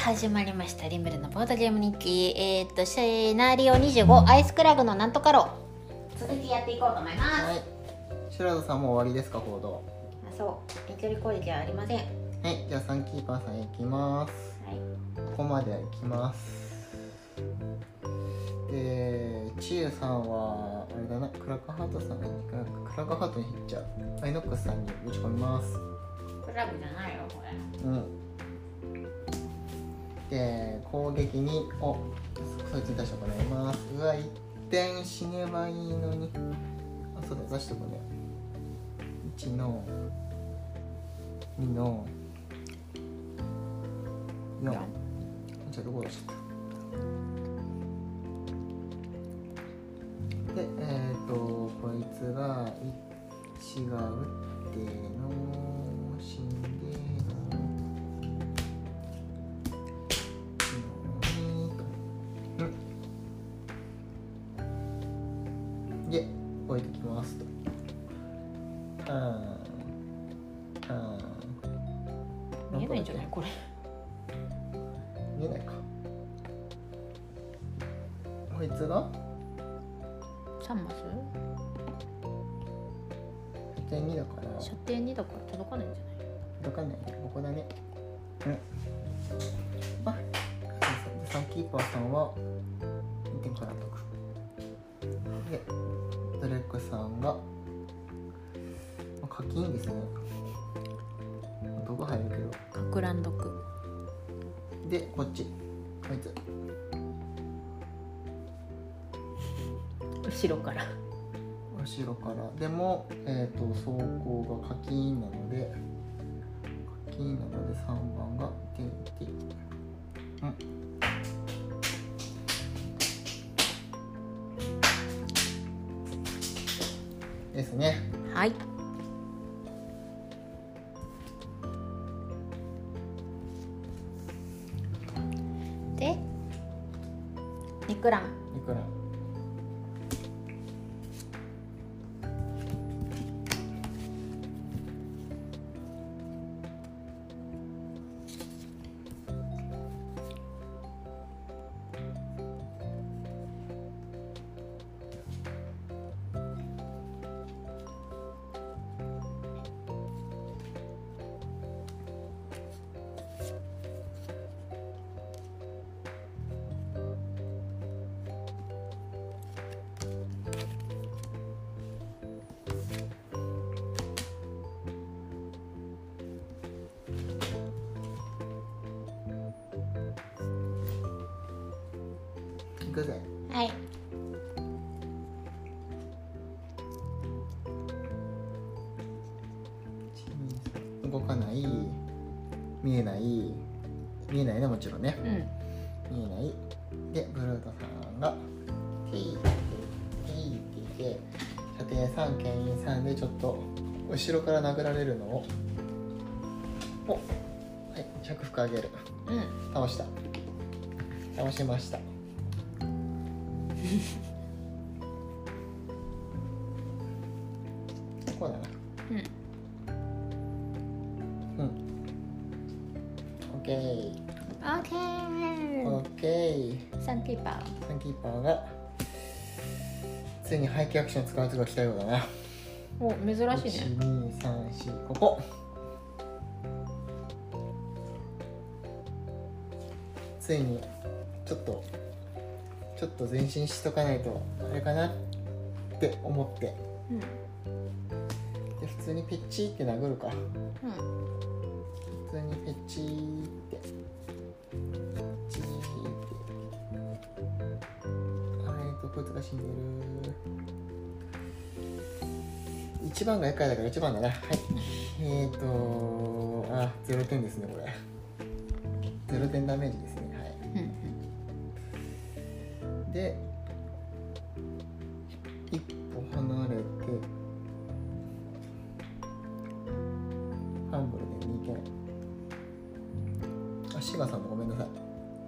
始まりました。リムルのボードゲーム日記。えー、っとシナリオ25アイスクラブのなんとかろ続きやっていこうと思います、はい。白田さんもう終わりですか行動。あそう。遠距離攻撃はありません。ははい。じゃあサンキーパーさん行きます。い。ここまで行きます。でチユさんはあれだな。クラカハートさんクラカハートにヒッちゃう。アイノックスさんに打ち込みます。クラブじゃないよこれ。うんで攻撃におそいつに出してもらいます。うわ一点死ねばいいのに。あそうだ出してこね。1の2の4じゃあどこ出しちゃった。でえっ、ー、とこいつが1が打っての死んないか。こいつが？3マス？点2だから。射程2だから届かないんじゃない？届かない。ねここだね。うん。あサンキーパーさんは2点から得でドレックさんがまあ課金ですね。毒入るけど。かく乱読でこっち。こいつ。後ろから。後ろから。でも、えー、と走行が課金なので課金なので3番がテンテうん。ですね。はいはい。動かない。見えない。見えないねもちろんね。うん。見えない。でブルートさんがピーってピーって言って射程3牽引3でちょっと後ろから殴られるのをおはい着服あげる。うん。倒した。倒しましたこうだな。うん。うん。オッケーオッケーオッケーサンキーパー。サンキーパーがついに廃棄アクション使うとが来たようだな。お珍しいね。1234ここついにちょっとちょっと前進しとかないとあれかなって思って。うん。で普通にペッチーって殴るかうん。普通にペッチーって。ペッチーって。あえっとこいつが死んでる。1番が厄介だから1番だな。はい。えっ、ー、とあ0点ですねこれ。0点ダメージですシガさんもごめんなさい。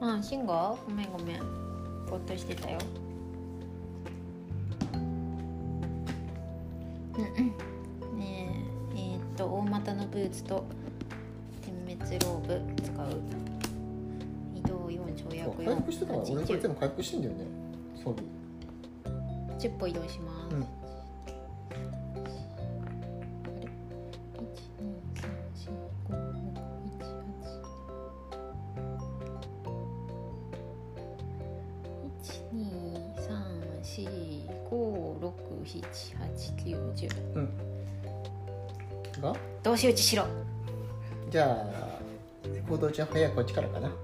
うんあシンゴごめんごめん。ぼーっとしてたよ。うんうん。ねええーっと大股のブーツと点滅ローブ使う。移動4跳躍回復してたから俺これ4全部回復してんだよね。装備10歩移動します、うんうんが動詞打ちしろじゃあ行動中早いこっちからかな、うん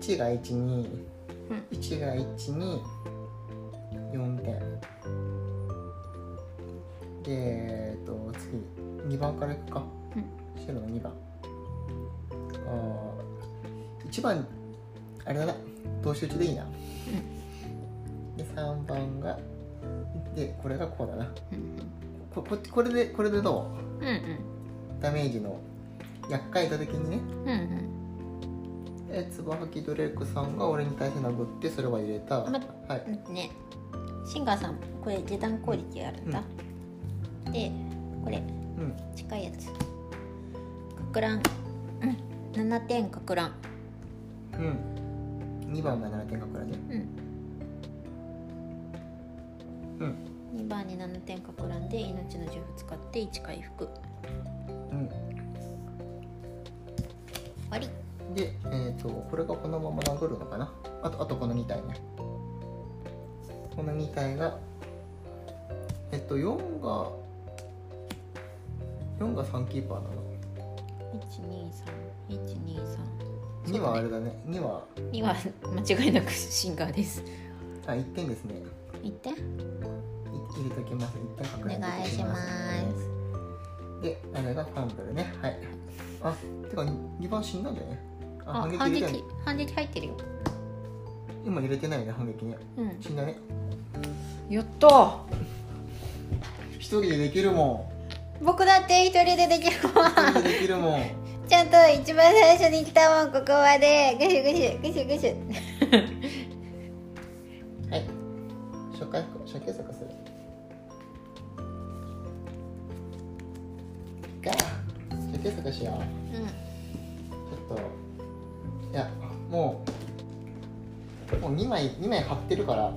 1が12、うん1が124点でえっと次2番からいくか、うん白の2番あ1番あれだな投手打ちでいいな、これがこうだな。うん。こここれでこれでどう？んうん。うダメージの厄介度的にね。うんうん。えつばはきドレークさんが俺に対して殴ってそれは入れた、まはい。うんね。シンガーさんこれ下段攻撃あるんだ、でこれうん。近いやつ。かく乱。うん。7点かく乱。うん。2番が7点かくらね。うん。うん2番に7点かく乱で命の呪符使って1回復うん。終わり。でえっ、とこれがこのまま殴るのかな？あとあとこの2体ね。この2体がえっと4が4が3キーパーなの？123123 2はあれだね。2は2は間違いなくシンガーです。あ1点ですね。1点？い入れときます1点お確認願い。しますであれがファンブルねはい。あてか2番死んだんじゃねああ反撃反撃入反撃入ってるよ今入れてない。ね反撃ねうん死んだねやった一人でできるもん僕だって一人でできるわん一人でできるもんちゃんと一番最初に来たもんここまでぐしゅぐしゅぐしゅぐしゅはい。初回初継続するが初継続しよう。うん。ちょっといやもうもう2枚2枚貼ってるから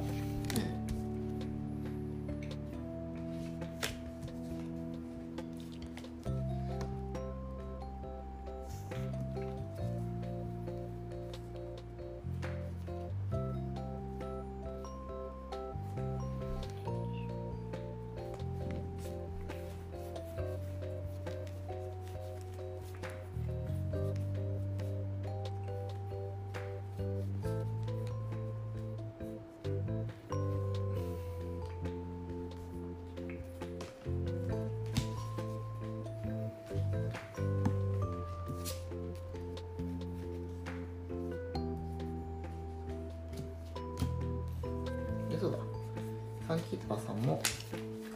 サンキーパーさんも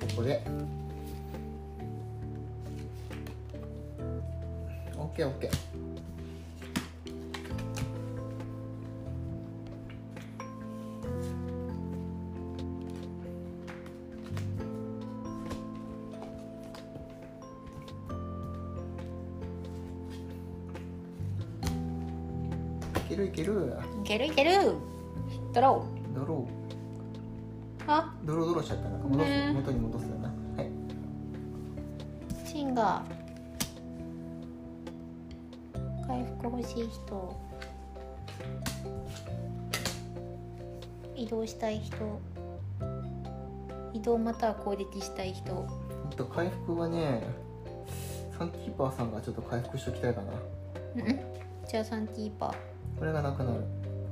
ここで。オッケーオッケー。いけるいける。いけるいける。ドロドローあ。ードロドロしちゃったか戻す、ね。元に戻すよな。はい。シンガー回復欲しい人。移動したい人。移動または攻撃したい人。と回復はねサンキーパーさんがちょっと回復しときたいかな。うん。じゃあサンキーパこれがなくなる。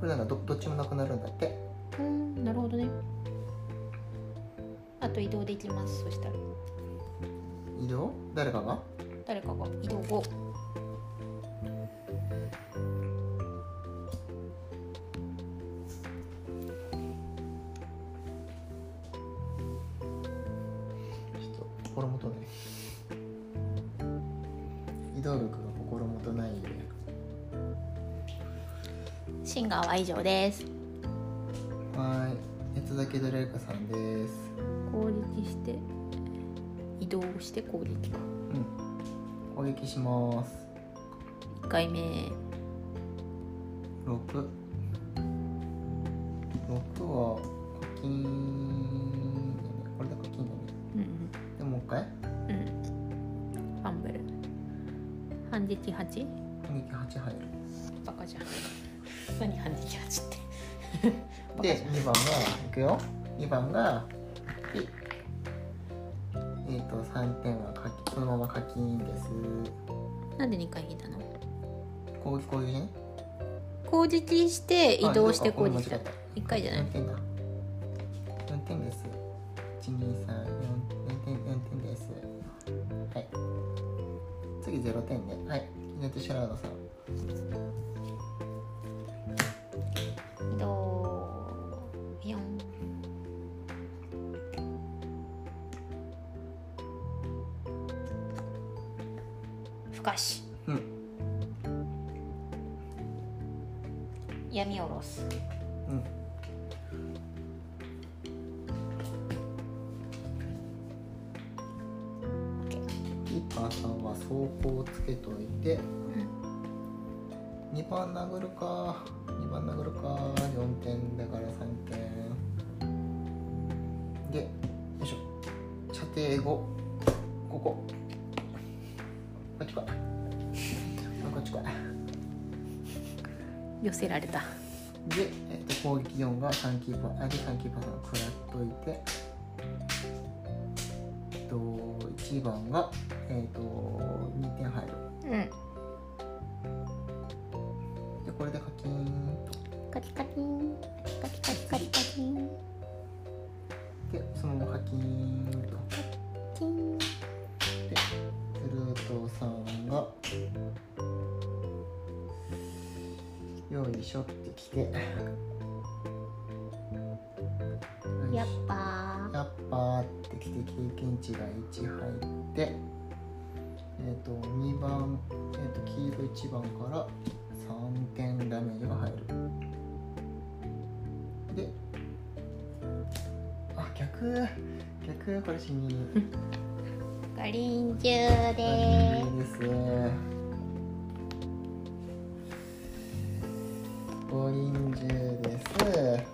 これならどどっちもなくなるんだって。ーうんなるほどねあと移動できます。そしたら。移動？誰かが？誰かが。移動後。心もとない。移動力が心もとないシンガーは以上です。はーい。やつだけドレイカさんです攻撃して移動して攻撃かうん。攻撃します。1回目。六。六は課金これで課金だね。うんでもう一回？うん。ファンブル。反撃8反撃8入る。バカじゃん。何反撃8って。でじゃん2番がいくよ。2番がえっ、と3点は課金そのまま課金です。なんで2回引いたの？攻撃攻撃ね攻撃して移動して攻撃だった。あそうか1回じゃない？4点だ。4点です。1234 4点4点です。はい。次0点ね。はい。ネットシャラードさんふかし。うん。闇下ろす。うん。ピッパーさんは走行をつけといて。2番殴るか。2番殴るか。4点だから3点寄せられた。で、えっと、攻撃4が3キーパー相手3キーパーさんを食らっといて、えっと、1番が、えっと、2点入る。うん。でこれで課金カキカキン。カキカキカキカキン。でそのまま課金と。課金ですると3よいしょってきて。やっぱやっぱーってきて経験値が1入って。えっ、と2番、えー、と黄色1番から3点ダメージが入る。であ逆逆これ死に。ガリンジュでいいですボリンジュです。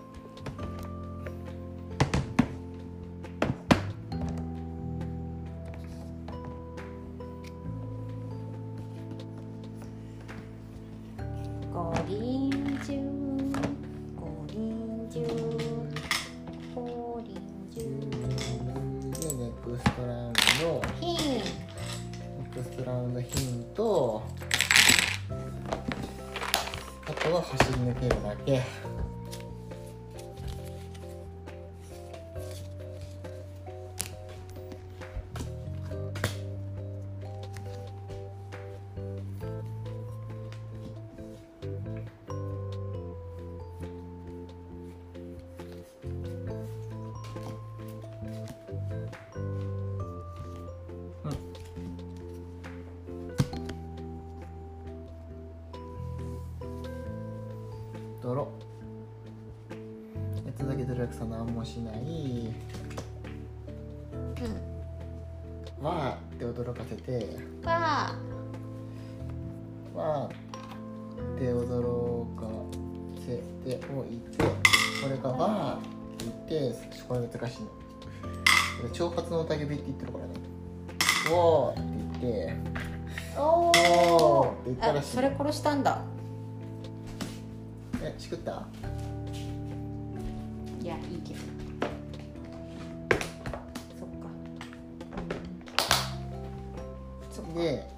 走り抜けるだけ。泥やつだけドラクさん何もしない。わーって驚かせて。パわーって驚かせておいてこれがわーって言ってこれ難しいの。長髪の雄たけびって言ってるからね。おー。って言って。ー。おおーって言ったらしい。あそれ殺したんだえしくった？いやいいけど。そっか。そっかで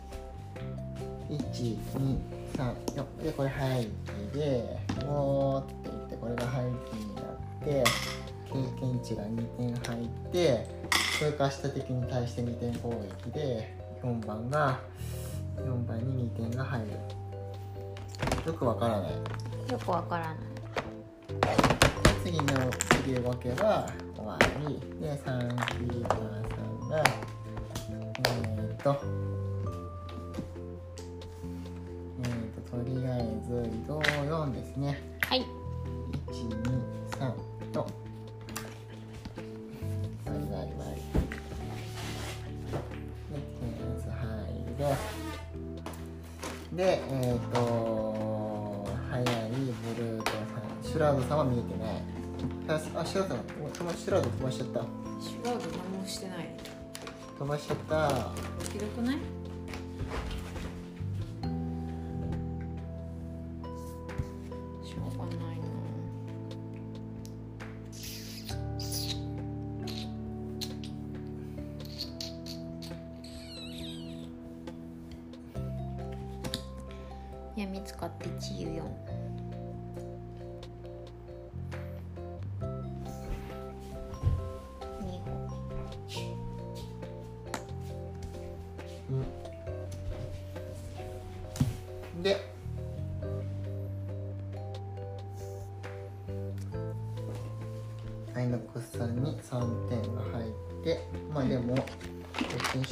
1234でこれ廃棄でおーって言ってこれが廃棄になって経験値が2点入って通過した敵に対して2点攻撃で4番が4番に2点が入る。よくわからないよくわからない次の次動けば終わり。でサンキーパーさんがえー、っとえー、っととりあえず移動4ですね。はい。123とで点数入る。でえー、っとシュラウドさんは見えてない。あシュラウドさん飛ばシュラウド飛ばしちゃった。シュラウド何もしてない。飛ばしちゃった。ひどくない？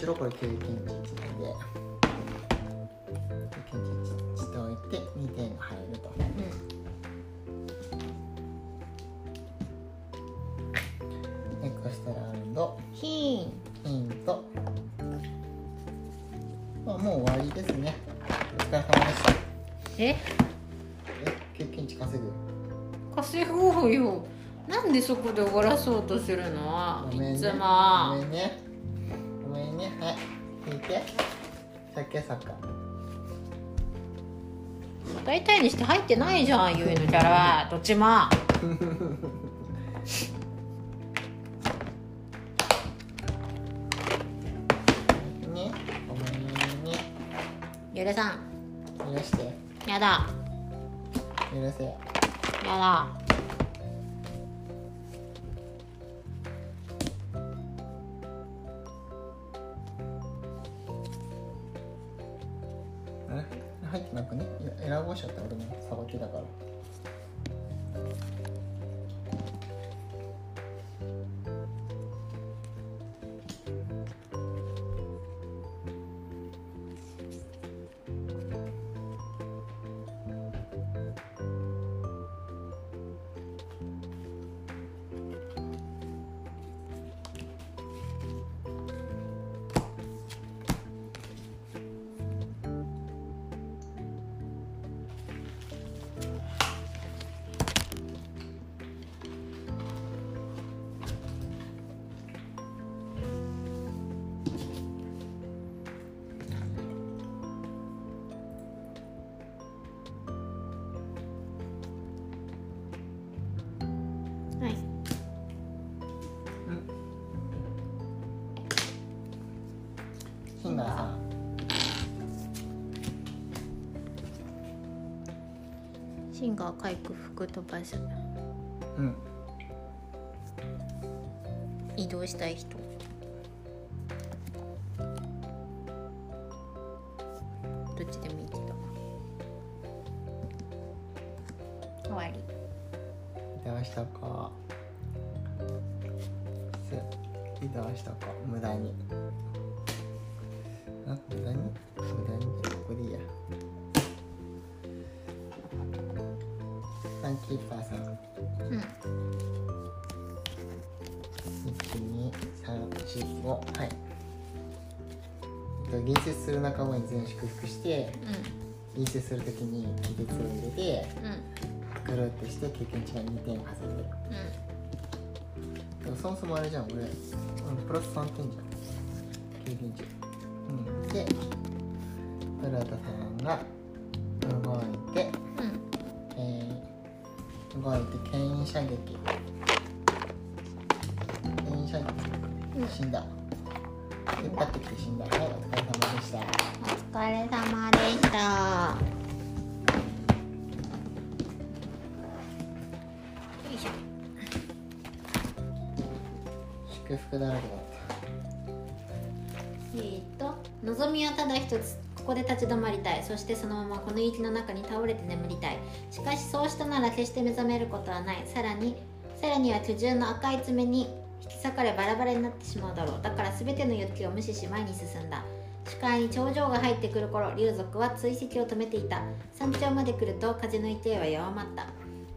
ちにしろこれ経験値1なんで。経験値1しておいて2点が入るとエクストララウンドヒーンヒントまあもう終わりですねお疲れ様でしたえ？え？経験値稼ぐ。稼ごうよ。なんでそこで終わらそうとするの？ごめんね。いつも。ごめんね引いて酒坂。大体にして入ってないじゃんゆいのキャラは。どっちも。ねごめんね。ゆるさん。許して。やだ。許せ。やだ入ってなくね。選ぼうしちゃった。俺もさばきだから。シンガー回復服飛ばす。うん。移動したい人。どっちでもいいけど。終わり。移動したか。す。移動したか。無駄に。あ無駄に？無駄に？ここでいいやサンキーパーさんうん12345はいえっと隣接する仲間に全員祝福して隣接するときに気絶を入れてうんぐるっとして経験値が2点稼げるうでもそもそもあれじゃん俺、うん、プラス3点じゃん経験値うんでプラタさんが動いてうんうんえー、動いて。牽引射撃。牽引射撃。死んだ。引っ張ってきて死んだ。はいお疲れ様でした。お疲れ様でした。よいしょ。祝福だらけだっえー、と望みはただ一つこで立ち止まりたい。そしてそのままこの息の中に倒れて眠りたい。しかしそうしたなら決して目覚めることはない。さらにさらには巨獣の赤い爪に引き裂かれバラバラになってしまうだろう。だから全ての欲求を無視し前に進んだ。視界に頂上が入ってくる頃竜族は追跡を止めていた。山頂まで来ると風の勢いは弱まった。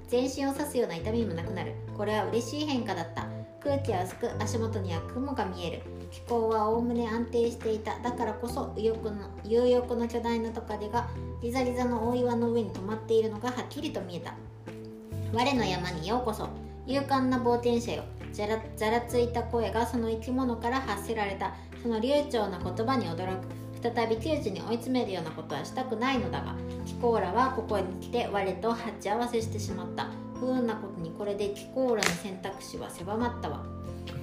全身を刺すような痛みもなくなる。これは嬉しい変化だった。空気は薄く足元には雲が見える。気候はおおむね安定していた。だからこそ右翼の有翼の巨大なトカゲがギザギザの大岩の上に止まっているのがはっきりと見えた。我の山にようこそ。勇敢な冒険者よ。ざらざらついた声がその生き物から発せられた。その流暢な言葉に驚く。再び窮地に追い詰めるようなことはしたくないのだがキコーラはここに来て我と鉢合わせしてしまった。不運なことにこれでキコーラの選択肢は狭まったわ。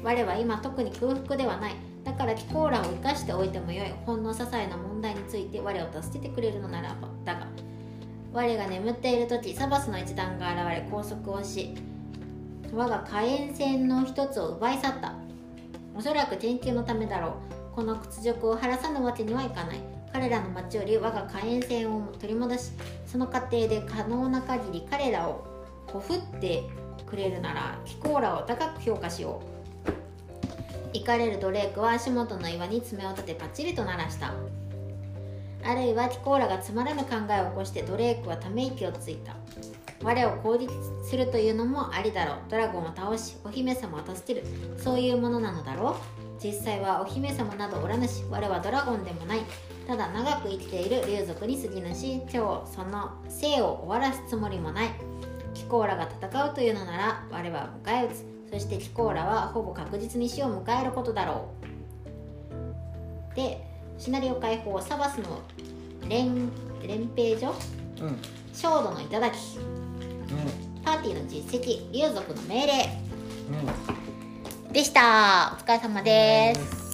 我は今特に空腹ではない。だからキコーラを生かしておいてもよい。ほんの些細な問題について我を助けてくれるのならば。だが我が眠っている時サバスの一団が現れ拘束をし我が火炎船の一つを奪い去った。おそらく研究のためだろう。この屈辱を晴らさぬわけにはいかない。彼らの町より我が火炎船を取り戻しその過程で可能な限り彼らをほふってくれるならキコーラを高く評価しよう。行かれるドレークは足元の岩に爪を立てパチリと鳴らした。あるいはキコーラがつまらぬ考えを起こしてドレークはため息をついた。我を攻撃するというのもありだろう。ドラゴンを倒しお姫様を助ける。そういうものなのだろう。実際はお姫様などおらぬし我はドラゴンでもない。ただ長く生きている竜族に過ぎぬし今日その生を終わらすつもりもない。キコーラが戦うというのなら我は迎え撃つ。そしてキコーラはほぼ確実に死を迎えることだろう。でシナリオ解放サバスの連連兵所？うん。うん焦土の頂き。パーティーの実績竜族の命令。うん。でした。お疲れ様です